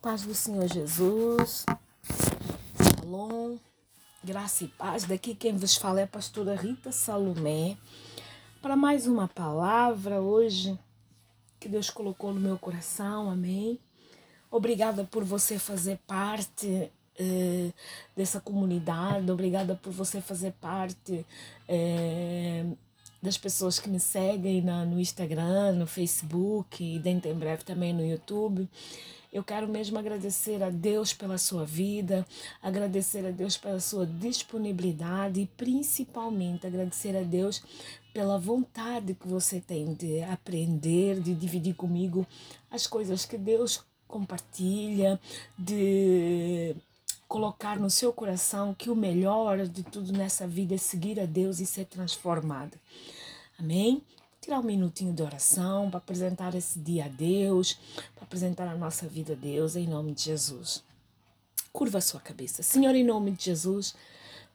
Paz do Senhor Jesus. Shalom. Graça e paz. Daqui quem vos fala é a pastora Rita Salomé. Para mais uma palavra hoje que Deus colocou no meu coração. Amém. Obrigada por você fazer parte eh, dessa comunidade. Obrigada por você fazer parte eh, das pessoas que me seguem na, no Instagram, no Facebook e dentro em breve também no YouTube. Eu quero mesmo agradecer a Deus pela sua vida, agradecer a Deus pela sua disponibilidade e principalmente agradecer a Deus pela vontade que você tem de aprender, de dividir comigo as coisas que Deus compartilha, de colocar no seu coração que o melhor de tudo nessa vida é seguir a Deus e ser transformado. Amém? tirar um minutinho de oração para apresentar esse dia a Deus, para apresentar a nossa vida a Deus, em nome de Jesus. Curva a sua cabeça. Senhor, em nome de Jesus,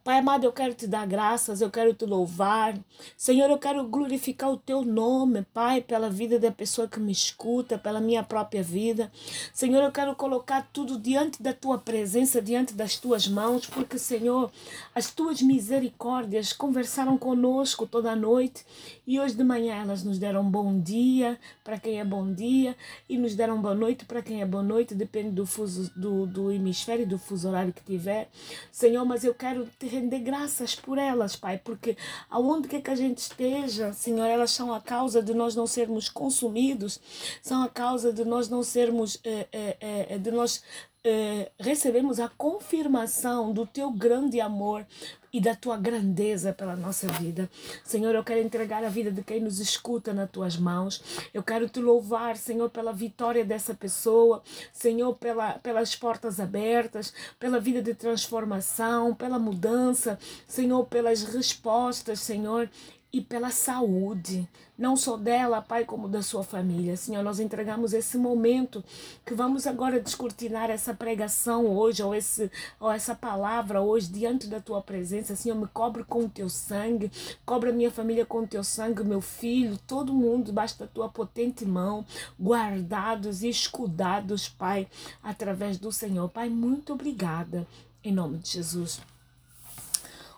Pai amado, eu quero te dar graças, eu quero te louvar. Senhor, eu quero glorificar o teu nome, Pai, pela vida da pessoa que me escuta, pela minha própria vida. Senhor, eu quero colocar tudo diante da tua presença, diante das tuas mãos, porque, Senhor, as tuas misericórdias conversaram conosco toda a noite e hoje de manhã elas nos deram bom dia para quem é bom dia e nos deram boa noite para quem é boa noite, depende do fuso do, do hemisfério, do fuso horário que tiver. Senhor, mas eu quero te render graças por elas, Pai, porque aonde quer que a gente esteja, Senhor, elas são a causa de nós não sermos consumidos, são a causa de nós não sermos, é, é, é, de nós eh, recebemos a confirmação do teu grande amor e da tua grandeza pela nossa vida. Senhor, eu quero entregar a vida de quem nos escuta nas tuas mãos. Eu quero te louvar, Senhor, pela vitória dessa pessoa, Senhor, pela, pelas portas abertas, pela vida de transformação, pela mudança, Senhor, pelas respostas, Senhor e pela saúde, não só dela, Pai, como da sua família. Senhor, nós entregamos esse momento que vamos agora descortinar essa pregação hoje, ou, esse, ou essa palavra hoje, diante da tua presença. Senhor, me cobre com o teu sangue, cobre a minha família com o teu sangue, meu filho, todo mundo debaixo da tua potente mão, guardados e escudados, Pai, através do Senhor. Pai, muito obrigada, em nome de Jesus.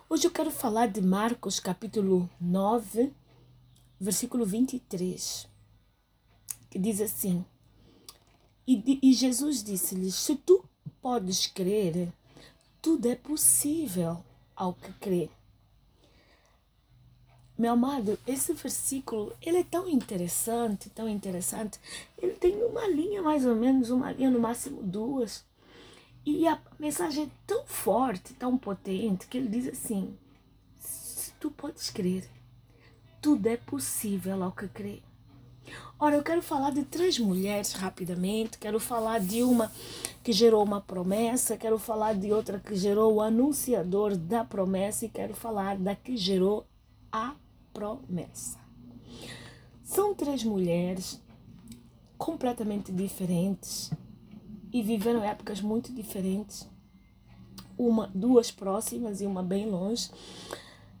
Hoje eu quero falar de Marcos capítulo 9, versículo 23, que diz assim: E, e Jesus disse-lhes: Se tu podes crer, tudo é possível ao que crê. Meu amado, esse versículo, ele é tão interessante, tão interessante. Ele tem uma linha mais ou menos, uma linha no máximo duas e a mensagem é tão forte, tão potente, que ele diz assim: se tu podes crer, tudo é possível ao que crê. Ora, eu quero falar de três mulheres rapidamente. Quero falar de uma que gerou uma promessa, quero falar de outra que gerou o anunciador da promessa e quero falar da que gerou a promessa. São três mulheres completamente diferentes, e viveram épocas muito diferentes, uma, duas próximas e uma bem longe.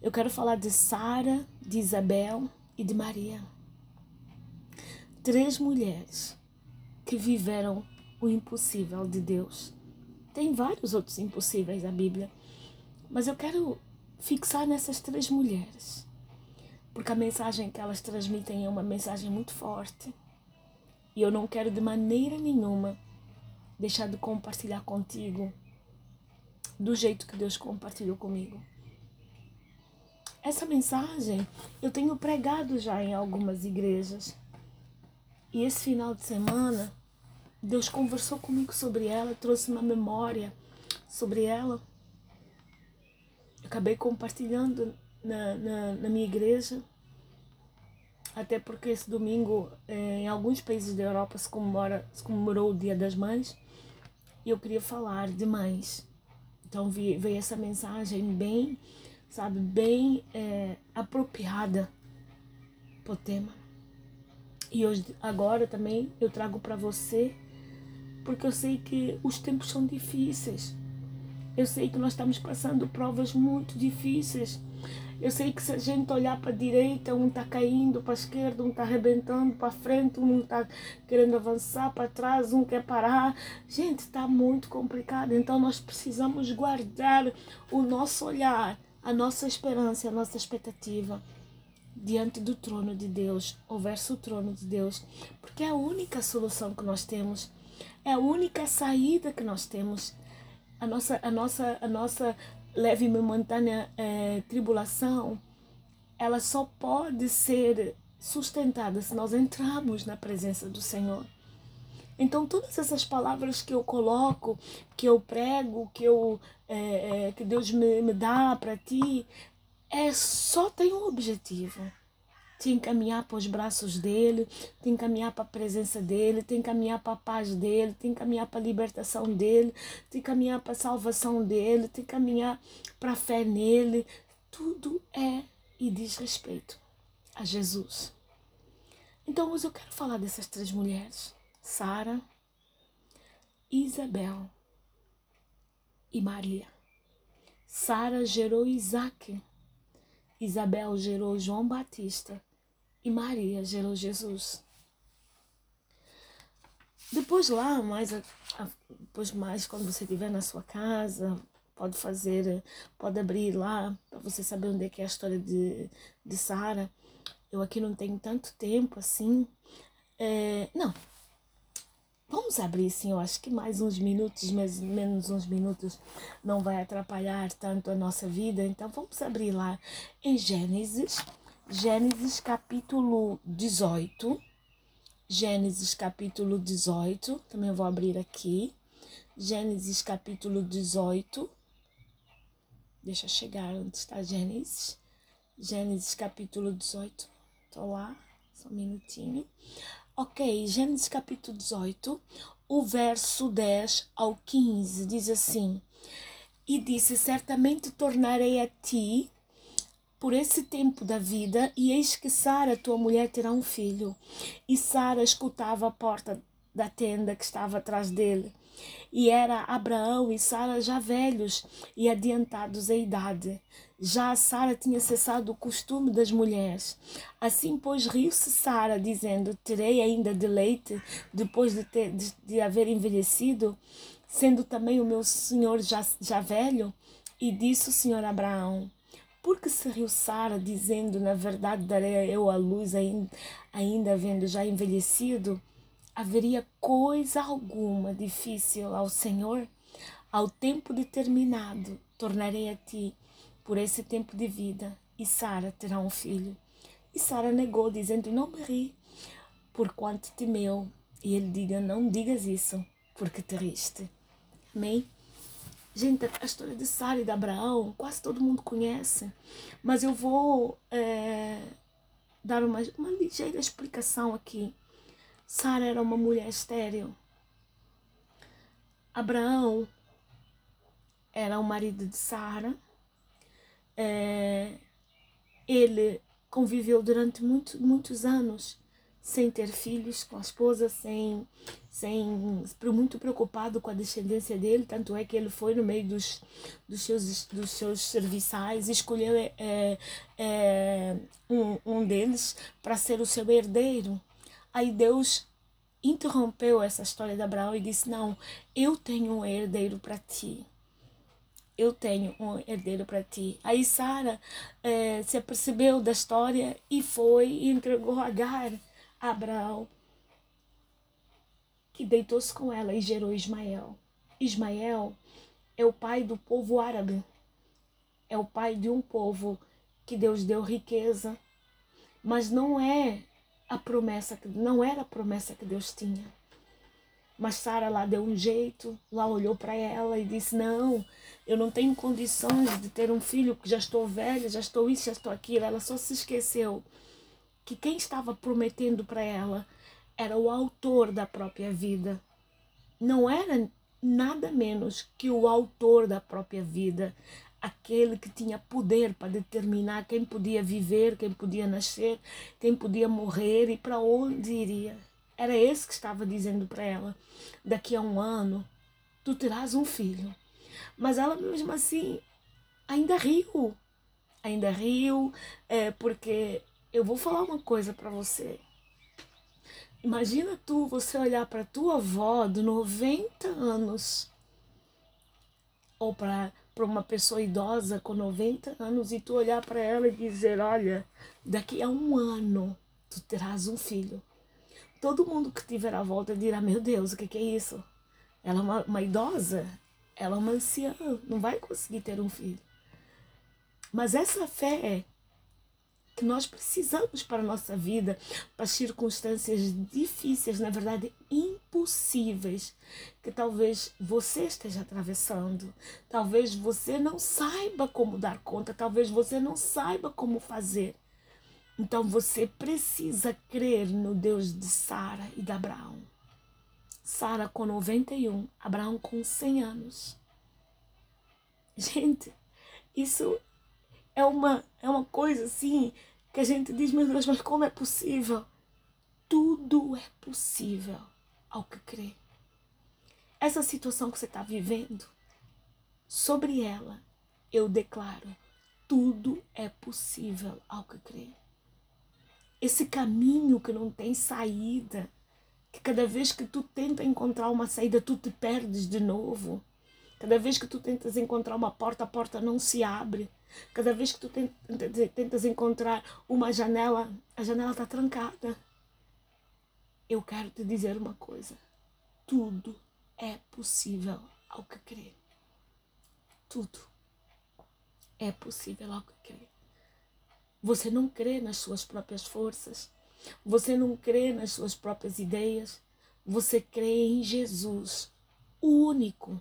Eu quero falar de Sara, de Isabel e de Maria. Três mulheres que viveram o impossível de Deus. Tem vários outros impossíveis na Bíblia, mas eu quero fixar nessas três mulheres, porque a mensagem que elas transmitem é uma mensagem muito forte. E eu não quero de maneira nenhuma deixar de compartilhar contigo do jeito que Deus compartilhou comigo. Essa mensagem eu tenho pregado já em algumas igrejas. E esse final de semana, Deus conversou comigo sobre ela, trouxe uma memória sobre ela. Eu acabei compartilhando na, na, na minha igreja. Até porque esse domingo, eh, em alguns países da Europa, se, comemora, se comemorou o Dia das Mães e eu queria falar de mães. Então veio essa mensagem bem, sabe, bem é, apropriada para o tema. E hoje, agora também eu trago para você, porque eu sei que os tempos são difíceis. Eu sei que nós estamos passando provas muito difíceis. Eu sei que se a gente olhar para a direita, um está caindo, para a esquerda, um está arrebentando para frente, um está querendo avançar para trás, um quer parar. Gente, está muito complicado. Então nós precisamos guardar o nosso olhar, a nossa esperança, a nossa expectativa diante do trono de Deus, ou verso o trono de Deus, porque é a única solução que nós temos, é a única saída que nós temos. A nossa, a nossa, a nossa leve e momentânea é, tribulação, ela só pode ser sustentada se nós entrarmos na presença do Senhor. Então todas essas palavras que eu coloco, que eu prego, que eu é, é, que Deus me, me dá para ti, é só tem um objetivo te encaminhar para os braços dele, te encaminhar para a presença dele, te encaminhar para a paz dele, te encaminhar para a libertação dele, te encaminhar para a salvação dele, te encaminhar para a fé nele. Tudo é e diz respeito a Jesus. Então hoje eu quero falar dessas três mulheres: Sara, Isabel e Maria. Sara gerou Isaac. Isabel gerou João Batista e Maria gerou Jesus. Depois lá, mais, depois mais quando você estiver na sua casa, pode fazer, pode abrir lá para você saber onde é que é a história de, de Sara. Eu aqui não tenho tanto tempo assim. É, não, Vamos abrir sim, eu acho que mais uns minutos, mais, menos uns minutos, não vai atrapalhar tanto a nossa vida. Então vamos abrir lá em Gênesis, Gênesis capítulo 18. Gênesis capítulo 18, também vou abrir aqui. Gênesis capítulo 18. Deixa eu chegar onde está Gênesis. Gênesis capítulo 18. Tô lá, só um minutinho. Ok, Gênesis capítulo 18, o verso 10 ao 15 diz assim: E disse: Certamente tornarei a ti por esse tempo da vida, e eis que Sara, tua mulher, terá um filho. E Sara escutava a porta da tenda que estava atrás dele. E era Abraão e Sara já velhos e adiantados em idade. Já Sara tinha cessado o costume das mulheres. Assim, pois, riu-se Sara, dizendo: Terei ainda de leite depois de, ter, de, de haver envelhecido, sendo também o meu senhor já, já velho? E disse o senhor Abraão: porque se riu Sara, dizendo, na verdade darei eu a luz ainda, ainda havendo já envelhecido? Haveria coisa alguma difícil ao Senhor? Ao tempo determinado, tornarei a ti por esse tempo de vida, e Sara terá um filho. E Sara negou, dizendo, não me ri, porquanto temeu. E ele diga, não digas isso, porque te riste. Amém? Gente, a história de Sara e de Abraão, quase todo mundo conhece, mas eu vou é, dar uma, uma ligeira explicação aqui. Sara era uma mulher estéril. Abraão era o marido de Sara. É, ele conviveu durante muito, muitos anos sem ter filhos com a esposa, sem, sem muito preocupado com a descendência dele, tanto é que ele foi no meio dos, dos, seus, dos seus serviçais escolheu é, é, um, um deles para ser o seu herdeiro. Aí Deus interrompeu essa história de Abraão e disse: Não, eu tenho um herdeiro para ti. Eu tenho um herdeiro para ti. Aí Sara é, se apercebeu da história e foi e entregou Agar Abraão, que deitou-se com ela e gerou Ismael. Ismael é o pai do povo árabe, é o pai de um povo que Deus deu riqueza, mas não é a promessa, não era a promessa que Deus tinha. Mas Sara lá deu um jeito, lá olhou para ela e disse: Não, eu não tenho condições de ter um filho, porque já estou velha, já estou isso, já estou aquilo. Ela só se esqueceu que quem estava prometendo para ela era o autor da própria vida. Não era nada menos que o autor da própria vida, aquele que tinha poder para determinar quem podia viver, quem podia nascer, quem podia morrer e para onde iria. Era esse que estava dizendo para ela: daqui a um ano tu terás um filho. Mas ela mesmo assim ainda riu. Ainda riu, é, porque eu vou falar uma coisa para você. Imagina tu, você olhar para tua avó de 90 anos ou para uma pessoa idosa com 90 anos e tu olhar para ela e dizer, olha, daqui a um ano tu terás um filho. Todo mundo que tiver à volta dirá, meu Deus, o que, que é isso? Ela é uma, uma idosa, ela é uma anciã, não vai conseguir ter um filho. Mas essa fé que nós precisamos para a nossa vida, para circunstâncias difíceis, na verdade impossíveis, que talvez você esteja atravessando, talvez você não saiba como dar conta, talvez você não saiba como fazer. Então você precisa crer no Deus de Sara e de Abraão. Sara com 91, Abraão com 100 anos. Gente, isso é uma, é uma coisa assim que a gente diz, meu Deus, mas como é possível? Tudo é possível ao que crê. Essa situação que você está vivendo, sobre ela, eu declaro, tudo é possível ao que crê. Esse caminho que não tem saída, que cada vez que tu tenta encontrar uma saída, tu te perdes de novo. Cada vez que tu tentas encontrar uma porta, a porta não se abre. Cada vez que tu tentas encontrar uma janela, a janela está trancada. Eu quero te dizer uma coisa: tudo é possível ao que crê. Tudo é possível ao que crê. Você não crê nas suas próprias forças. Você não crê nas suas próprias ideias. Você crê em Jesus, o único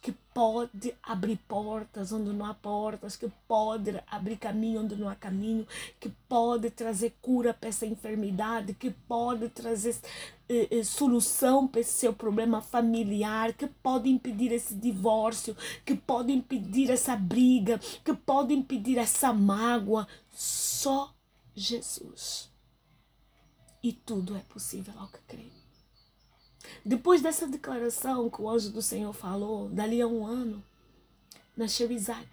que pode abrir portas onde não há portas, que pode abrir caminho onde não há caminho, que pode trazer cura para essa enfermidade, que pode trazer eh, eh, solução para esse seu problema familiar, que pode impedir esse divórcio, que pode impedir essa briga, que pode impedir essa mágoa. Só Jesus. E tudo é possível ao que crê. Depois dessa declaração que o anjo do Senhor falou, dali a um ano, nasceu Isaac.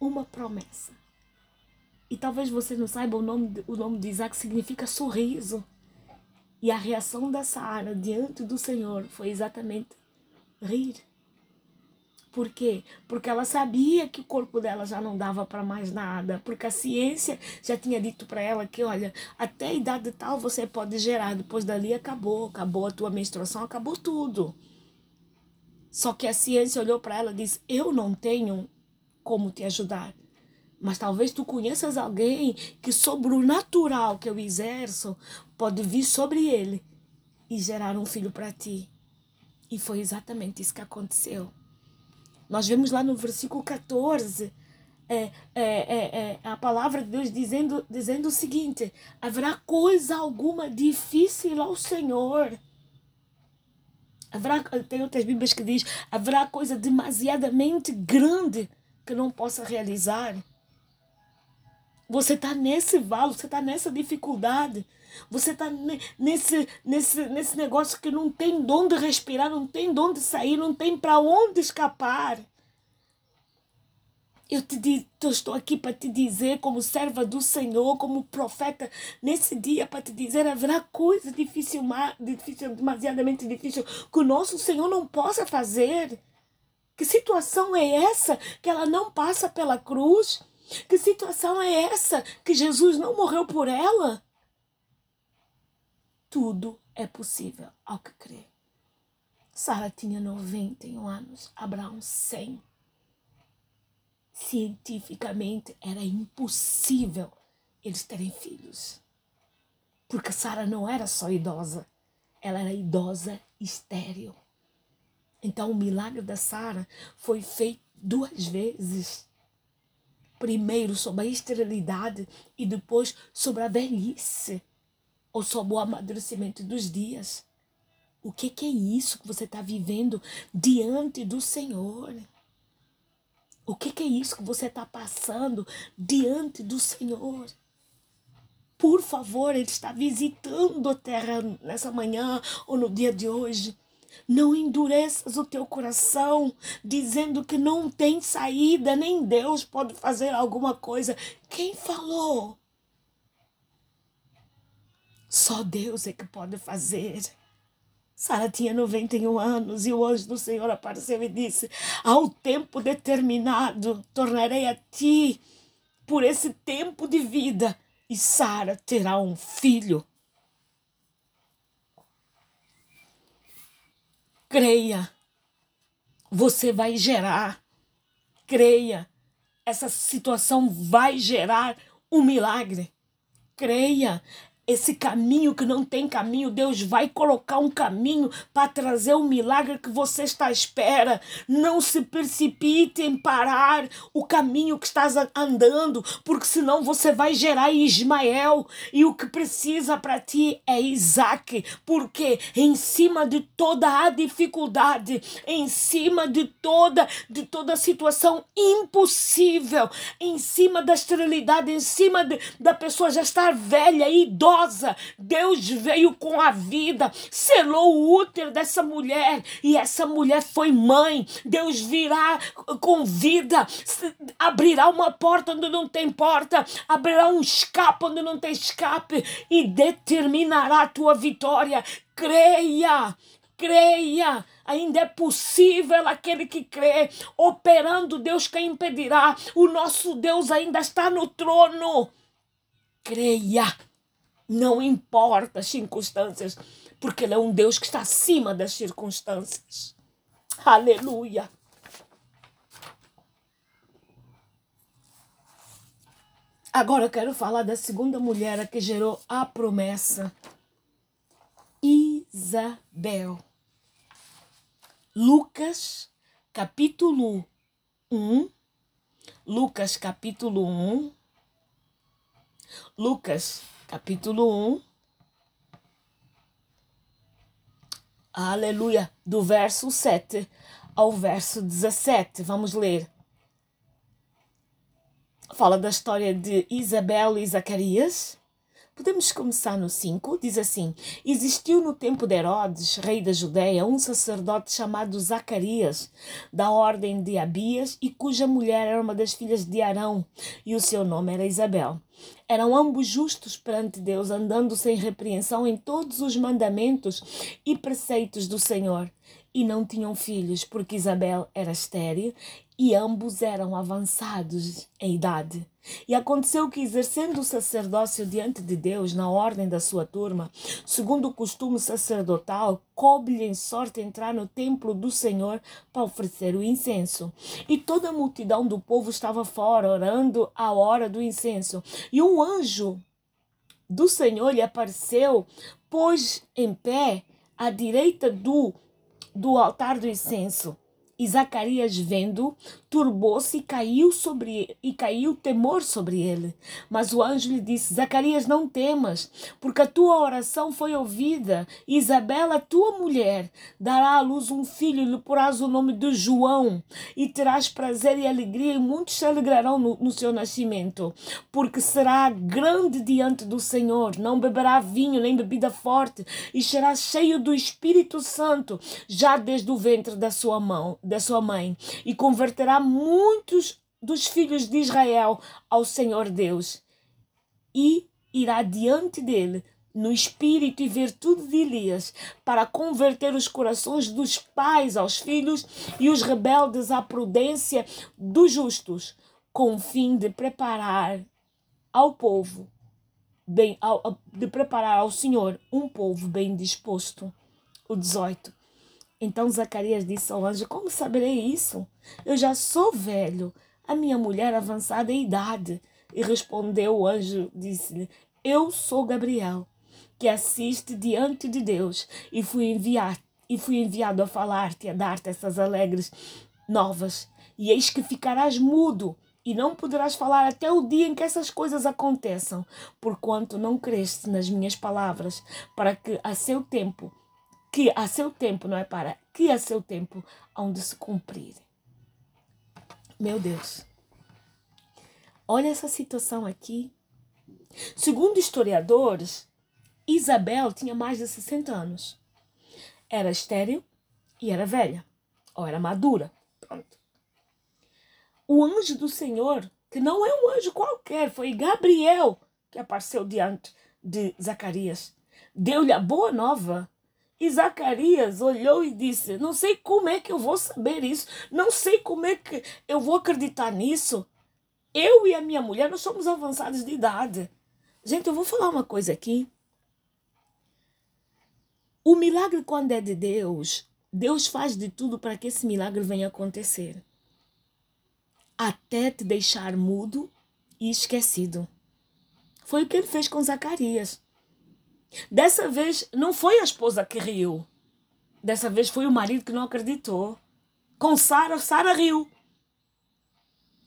Uma promessa. E talvez você não saiba, o nome, o nome de Isaac significa sorriso. E a reação da Sara diante do Senhor foi exatamente rir. Por quê? Porque ela sabia que o corpo dela já não dava para mais nada, porque a ciência já tinha dito para ela que, olha, até a idade tal você pode gerar, depois dali acabou, acabou a tua menstruação, acabou tudo. Só que a ciência olhou para ela e disse: "Eu não tenho como te ajudar, mas talvez tu conheças alguém que sobre o natural que eu exerço pode vir sobre ele e gerar um filho para ti". E foi exatamente isso que aconteceu. Nós vemos lá no versículo 14 é, é, é, é, a palavra de Deus dizendo, dizendo o seguinte: haverá coisa alguma difícil ao Senhor. Haverá, tem outras Bíblias que diz: haverá coisa demasiadamente grande que não possa realizar. Você está nesse vale, você está nessa dificuldade. Você está nesse, nesse, nesse negócio que não tem de onde respirar, não tem de onde sair, não tem para onde escapar. Eu te eu estou aqui para te dizer, como serva do Senhor, como profeta, nesse dia para te dizer, haverá coisa difícil, difícil, demasiadamente difícil, que o nosso Senhor não possa fazer. Que situação é essa que ela não passa pela cruz? Que situação é essa que Jesus não morreu por ela? tudo é possível ao que crê. Sara tinha 91 anos, Abraão 100. Cientificamente era impossível eles terem filhos. Porque Sara não era só idosa, ela era idosa estéril. Então o milagre da Sara foi feito duas vezes. Primeiro sobre a esterilidade e depois sobre a velhice ou sobre o amadurecimento dos dias. O que, que é isso que você está vivendo diante do Senhor? O que, que é isso que você está passando diante do Senhor? Por favor, Ele está visitando a terra nessa manhã ou no dia de hoje. Não endureças o teu coração, dizendo que não tem saída, nem Deus pode fazer alguma coisa. Quem falou? Só Deus é que pode fazer. Sara tinha 91 anos e o anjo do Senhor apareceu e disse: Ao tempo determinado, tornarei a ti por esse tempo de vida, e Sara terá um filho. Creia, você vai gerar. Creia, essa situação vai gerar um milagre. Creia, esse caminho que não tem caminho, Deus vai colocar um caminho para trazer o milagre que você está à espera. Não se precipite em parar o caminho que estás andando, porque senão você vai gerar Ismael e o que precisa para ti é Isaac, porque em cima de toda a dificuldade, em cima de toda de toda a situação impossível, em cima da esterilidade, em cima de, da pessoa já estar velha e idosa Deus veio com a vida, selou o útero dessa mulher e essa mulher foi mãe. Deus virá com vida, abrirá uma porta onde não tem porta, abrirá um escape onde não tem escape e determinará a tua vitória. Creia, creia, ainda é possível aquele que crê, operando Deus quem impedirá. O nosso Deus ainda está no trono. Creia. Não importa as circunstâncias, porque Ele é um Deus que está acima das circunstâncias. Aleluia. Agora eu quero falar da segunda mulher que gerou a promessa. Isabel. Lucas, capítulo 1. Lucas, capítulo 1. Lucas, capítulo 1. Aleluia, do verso 7 ao verso 17. Vamos ler. Fala da história de Isabel e Zacarias. Podemos começar no 5, diz assim: Existiu no tempo de Herodes, rei da Judéia, um sacerdote chamado Zacarias, da ordem de Abias, e cuja mulher era uma das filhas de Arão, e o seu nome era Isabel. Eram ambos justos perante Deus, andando sem repreensão em todos os mandamentos e preceitos do Senhor. E não tinham filhos, porque Isabel era estéril e ambos eram avançados em idade. E aconteceu que, exercendo o sacerdócio diante de Deus, na ordem da sua turma, segundo o costume sacerdotal, coube-lhe em sorte entrar no templo do Senhor para oferecer o incenso. E toda a multidão do povo estava fora, orando à hora do incenso. E um anjo do Senhor lhe apareceu, pôs em pé à direita do, do altar do incenso. E Zacarias, vendo, turbou-se e caiu sobre e caiu temor sobre ele. Mas o anjo lhe disse: Zacarias, não temas, porque a tua oração foi ouvida. Isabela, tua mulher, dará à luz um filho, e lhe porás o nome de João, e terás prazer e alegria, e muitos se alegrarão no, no seu nascimento, porque será grande diante do Senhor, não beberá vinho nem bebida forte, e será cheio do Espírito Santo, já desde o ventre da sua mão da sua mãe e converterá muitos dos filhos de Israel ao Senhor Deus e irá diante dele no espírito e virtude de Elias, para converter os corações dos pais aos filhos e os rebeldes à prudência dos justos, com o fim de preparar ao povo bem ao, de preparar ao Senhor um povo bem disposto. O 18. Então Zacarias disse ao anjo: Como saberei isso? Eu já sou velho, a minha mulher avançada em idade. E respondeu o anjo: Disse-lhe: Eu sou Gabriel, que assiste diante de Deus, e fui enviar e fui enviado a falar-te, a dar-te essas alegres novas. E eis que ficarás mudo e não poderás falar até o dia em que essas coisas aconteçam, porquanto não creste nas minhas palavras, para que a seu tempo que a seu tempo, não é para, que a seu tempo hão de se cumprir. Meu Deus. Olha essa situação aqui. Segundo historiadores, Isabel tinha mais de 60 anos. Era estéril, e era velha, ou era madura. Pronto. O anjo do Senhor, que não é um anjo qualquer, foi Gabriel que apareceu diante de Zacarias. Deu-lhe a boa nova. E Zacarias olhou e disse: Não sei como é que eu vou saber isso, não sei como é que eu vou acreditar nisso. Eu e a minha mulher, nós somos avançados de idade. Gente, eu vou falar uma coisa aqui. O milagre, quando é de Deus, Deus faz de tudo para que esse milagre venha acontecer. Até te deixar mudo e esquecido. Foi o que ele fez com Zacarias. Dessa vez, não foi a esposa que riu. Dessa vez foi o marido que não acreditou. Com Sara, Sara riu.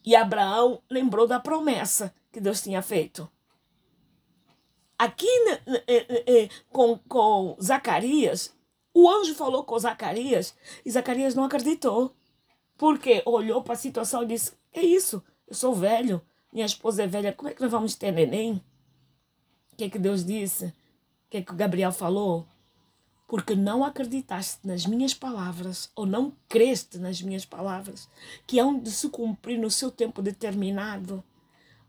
E Abraão lembrou da promessa que Deus tinha feito. Aqui com, com Zacarias, o anjo falou com Zacarias e Zacarias não acreditou. Porque olhou para a situação e disse: É isso, eu sou velho, minha esposa é velha, como é que nós vamos ter neném? O que é que Deus disse? O que é que Gabriel falou? porque não acreditaste nas minhas palavras ou não creste nas minhas palavras, que hão de se cumprir no seu tempo determinado,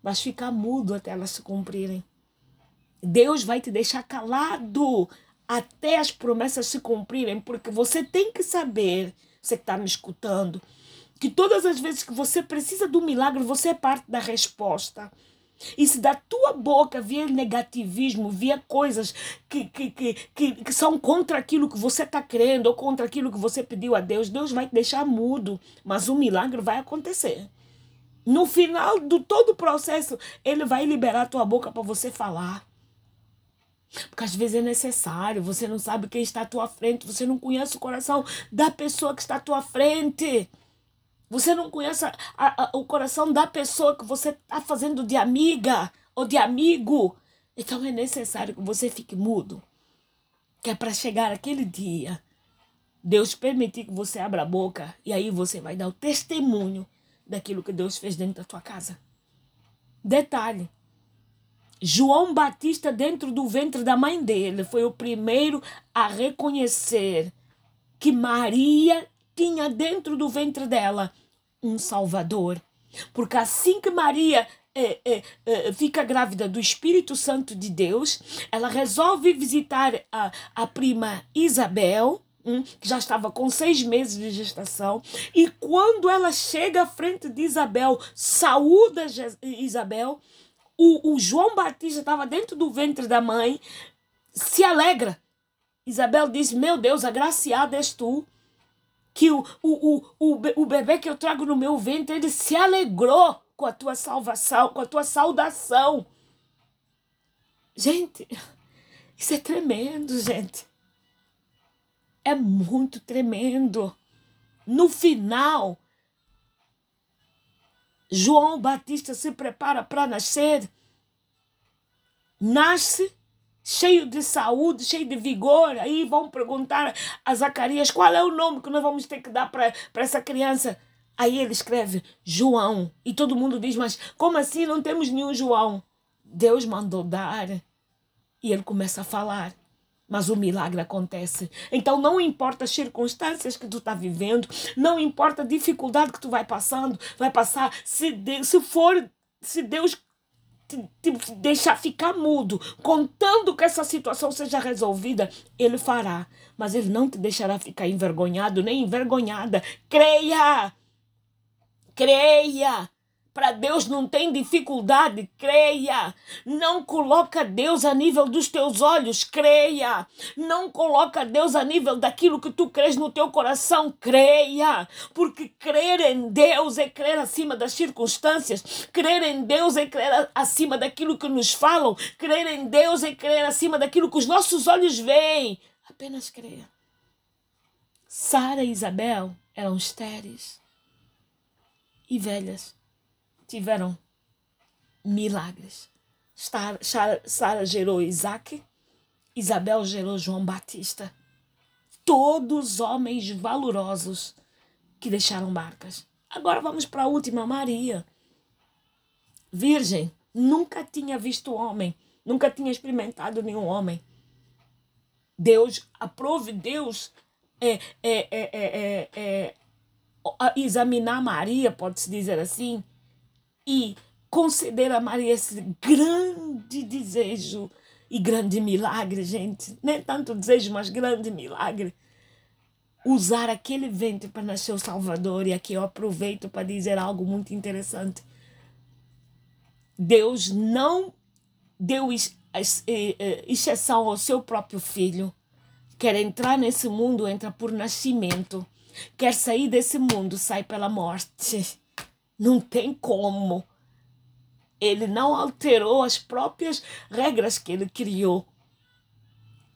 vais ficar mudo até elas se cumprirem. Deus vai te deixar calado até as promessas se cumprirem, porque você tem que saber, você que está me escutando, que todas as vezes que você precisa do milagre, você é parte da resposta. E se da tua boca vier negativismo, vier coisas que, que, que, que, que são contra aquilo que você está crendo ou contra aquilo que você pediu a Deus, Deus vai te deixar mudo, mas o milagre vai acontecer. No final do todo o processo, Ele vai liberar a tua boca para você falar. Porque às vezes é necessário, você não sabe quem está à tua frente, você não conhece o coração da pessoa que está à tua frente. Você não conhece a, a, o coração da pessoa que você está fazendo de amiga ou de amigo. Então é necessário que você fique mudo. Que é para chegar aquele dia, Deus permitir que você abra a boca e aí você vai dar o testemunho daquilo que Deus fez dentro da tua casa. Detalhe: João Batista, dentro do ventre da mãe dele, foi o primeiro a reconhecer que Maria tinha dentro do ventre dela um Salvador. Porque assim que Maria é, é, é, fica grávida do Espírito Santo de Deus, ela resolve visitar a, a prima Isabel, hum, que já estava com seis meses de gestação, e quando ela chega à frente de Isabel, saúda Isabel, o, o João Batista estava dentro do ventre da mãe, se alegra. Isabel diz: Meu Deus, agraciada és tu que o, o, o, o bebê que eu trago no meu ventre, ele se alegrou com a tua salvação, com a tua saudação. Gente, isso é tremendo, gente. É muito tremendo. No final, João Batista se prepara para nascer. Nasce cheio de saúde, cheio de vigor. Aí vão perguntar a Zacarias qual é o nome que nós vamos ter que dar para essa criança. Aí ele escreve João. E todo mundo diz: Mas como assim não temos nenhum João? Deus mandou dar. E ele começa a falar. Mas o milagre acontece. Então não importa as circunstâncias que tu está vivendo, não importa a dificuldade que tu vai passando, vai passar. Se, de, se for, se Deus deixar ficar mudo, contando que essa situação seja resolvida, ele fará. Mas ele não te deixará ficar envergonhado nem envergonhada. Creia! Creia! Para Deus não tem dificuldade, creia. Não coloca Deus a nível dos teus olhos, creia. Não coloca Deus a nível daquilo que tu crês no teu coração, creia. Porque crer em Deus é crer acima das circunstâncias. Crer em Deus é crer acima daquilo que nos falam. Crer em Deus é crer acima daquilo que os nossos olhos veem. Apenas creia. Sara e Isabel eram estéreis e velhas tiveram milagres. Sara gerou Isaac, Isabel gerou João Batista. Todos homens valorosos que deixaram marcas. Agora vamos para a última, Maria. Virgem, nunca tinha visto homem, nunca tinha experimentado nenhum homem. Deus, aprove Deus é, é, é, examinar Maria, pode-se dizer assim, e conceder a Maria esse grande desejo e grande milagre, gente. Nem tanto desejo, mas grande milagre. Usar aquele vento para nascer o Salvador. E aqui eu aproveito para dizer algo muito interessante. Deus não deu exceção ao seu próprio filho. Quer entrar nesse mundo, entra por nascimento. Quer sair desse mundo, sai pela morte. Não tem como. Ele não alterou as próprias regras que ele criou.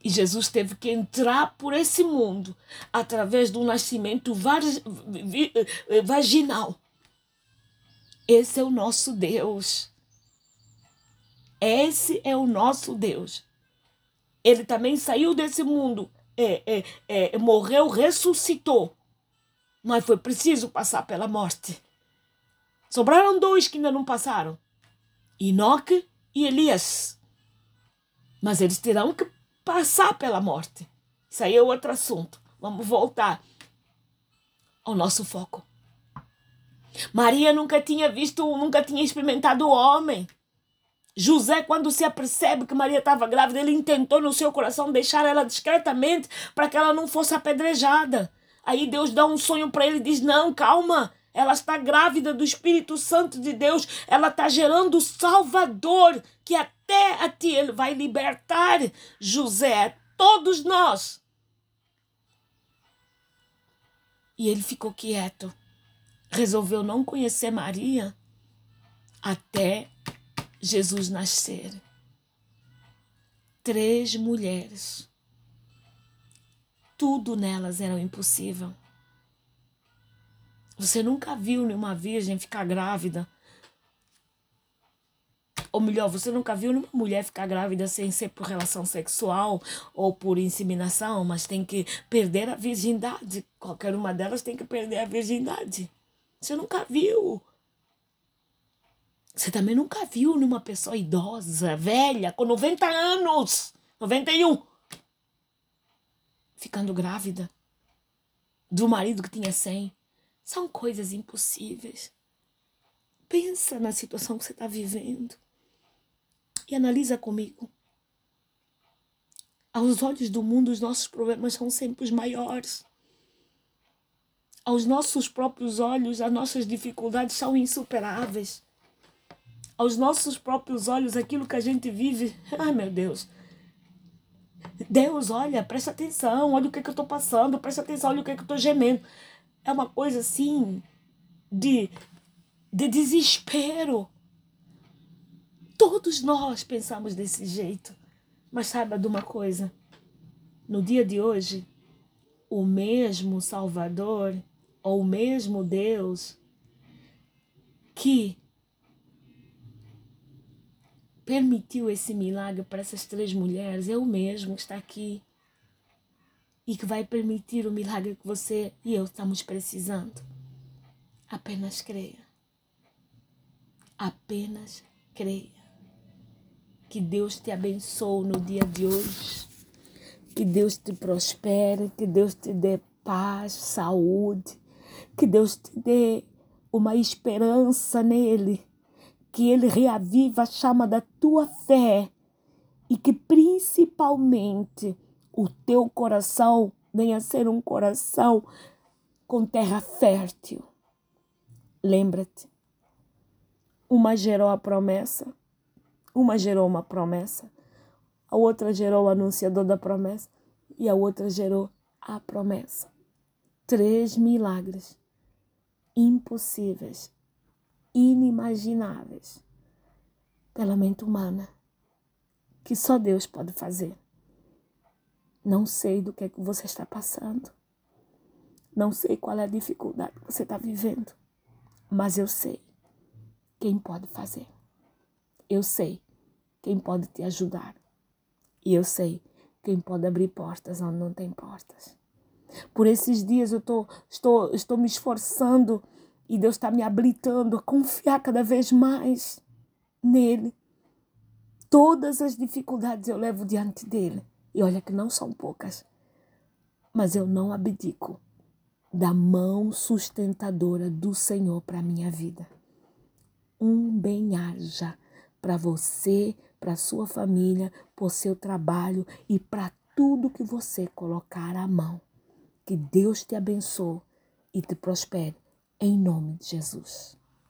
E Jesus teve que entrar por esse mundo através do nascimento vaginal. Esse é o nosso Deus. Esse é o nosso Deus. Ele também saiu desse mundo, é, é, é, morreu, ressuscitou. Mas foi preciso passar pela morte. Sobraram dois que ainda não passaram: Enoque e Elias. Mas eles terão que passar pela morte. Isso aí é outro assunto. Vamos voltar ao nosso foco. Maria nunca tinha visto, nunca tinha experimentado o homem. José, quando se apercebe que Maria estava grávida, ele intentou no seu coração deixar ela discretamente para que ela não fosse apedrejada. Aí Deus dá um sonho para ele e diz: Não, calma, ela está grávida do Espírito Santo de Deus, ela está gerando o Salvador, que até a ti ele vai libertar José, todos nós. E ele ficou quieto, resolveu não conhecer Maria até Jesus nascer. Três mulheres. Tudo nelas era impossível. Você nunca viu nenhuma virgem ficar grávida. Ou melhor, você nunca viu nenhuma mulher ficar grávida sem ser por relação sexual ou por inseminação, mas tem que perder a virgindade. Qualquer uma delas tem que perder a virgindade. Você nunca viu. Você também nunca viu numa pessoa idosa, velha, com 90 anos, 91, ficando grávida do marido que tinha 100. São coisas impossíveis. Pensa na situação que você está vivendo e analisa comigo. Aos olhos do mundo, os nossos problemas são sempre os maiores. Aos nossos próprios olhos, as nossas dificuldades são insuperáveis aos nossos próprios olhos aquilo que a gente vive. Ai, meu Deus. Deus, olha, presta atenção, olha o que, é que eu estou passando, presta atenção, olha o que, é que eu estou gemendo. É uma coisa assim de, de desespero. Todos nós pensamos desse jeito. Mas saiba de uma coisa: no dia de hoje, o mesmo Salvador, ou o mesmo Deus, que permitiu esse milagre para essas três mulheres é o mesmo que está aqui e que vai permitir o milagre que você e eu estamos precisando. Apenas creia. Apenas creia. Que Deus te abençoe no dia de hoje. Que Deus te prospere, que Deus te dê paz, saúde, que Deus te dê uma esperança nele que Ele reaviva a chama da tua fé e que principalmente o teu coração venha a ser um coração com terra fértil. Lembra-te, uma gerou a promessa, uma gerou uma promessa, a outra gerou o anunciador da promessa e a outra gerou a promessa. Três milagres impossíveis inimagináveis pela mente humana que só Deus pode fazer. Não sei do que é que você está passando. Não sei qual é a dificuldade que você está vivendo. Mas eu sei quem pode fazer. Eu sei quem pode te ajudar. E eu sei quem pode abrir portas onde não tem portas. Por esses dias eu tô, estou, estou me esforçando e Deus está me habilitando a confiar cada vez mais nele. Todas as dificuldades eu levo diante dele. E olha que não são poucas. Mas eu não abdico da mão sustentadora do Senhor para a minha vida. Um bem-aja para você, para sua família, para seu trabalho e para tudo que você colocar à mão. Que Deus te abençoe e te prospere em nome de Jesus.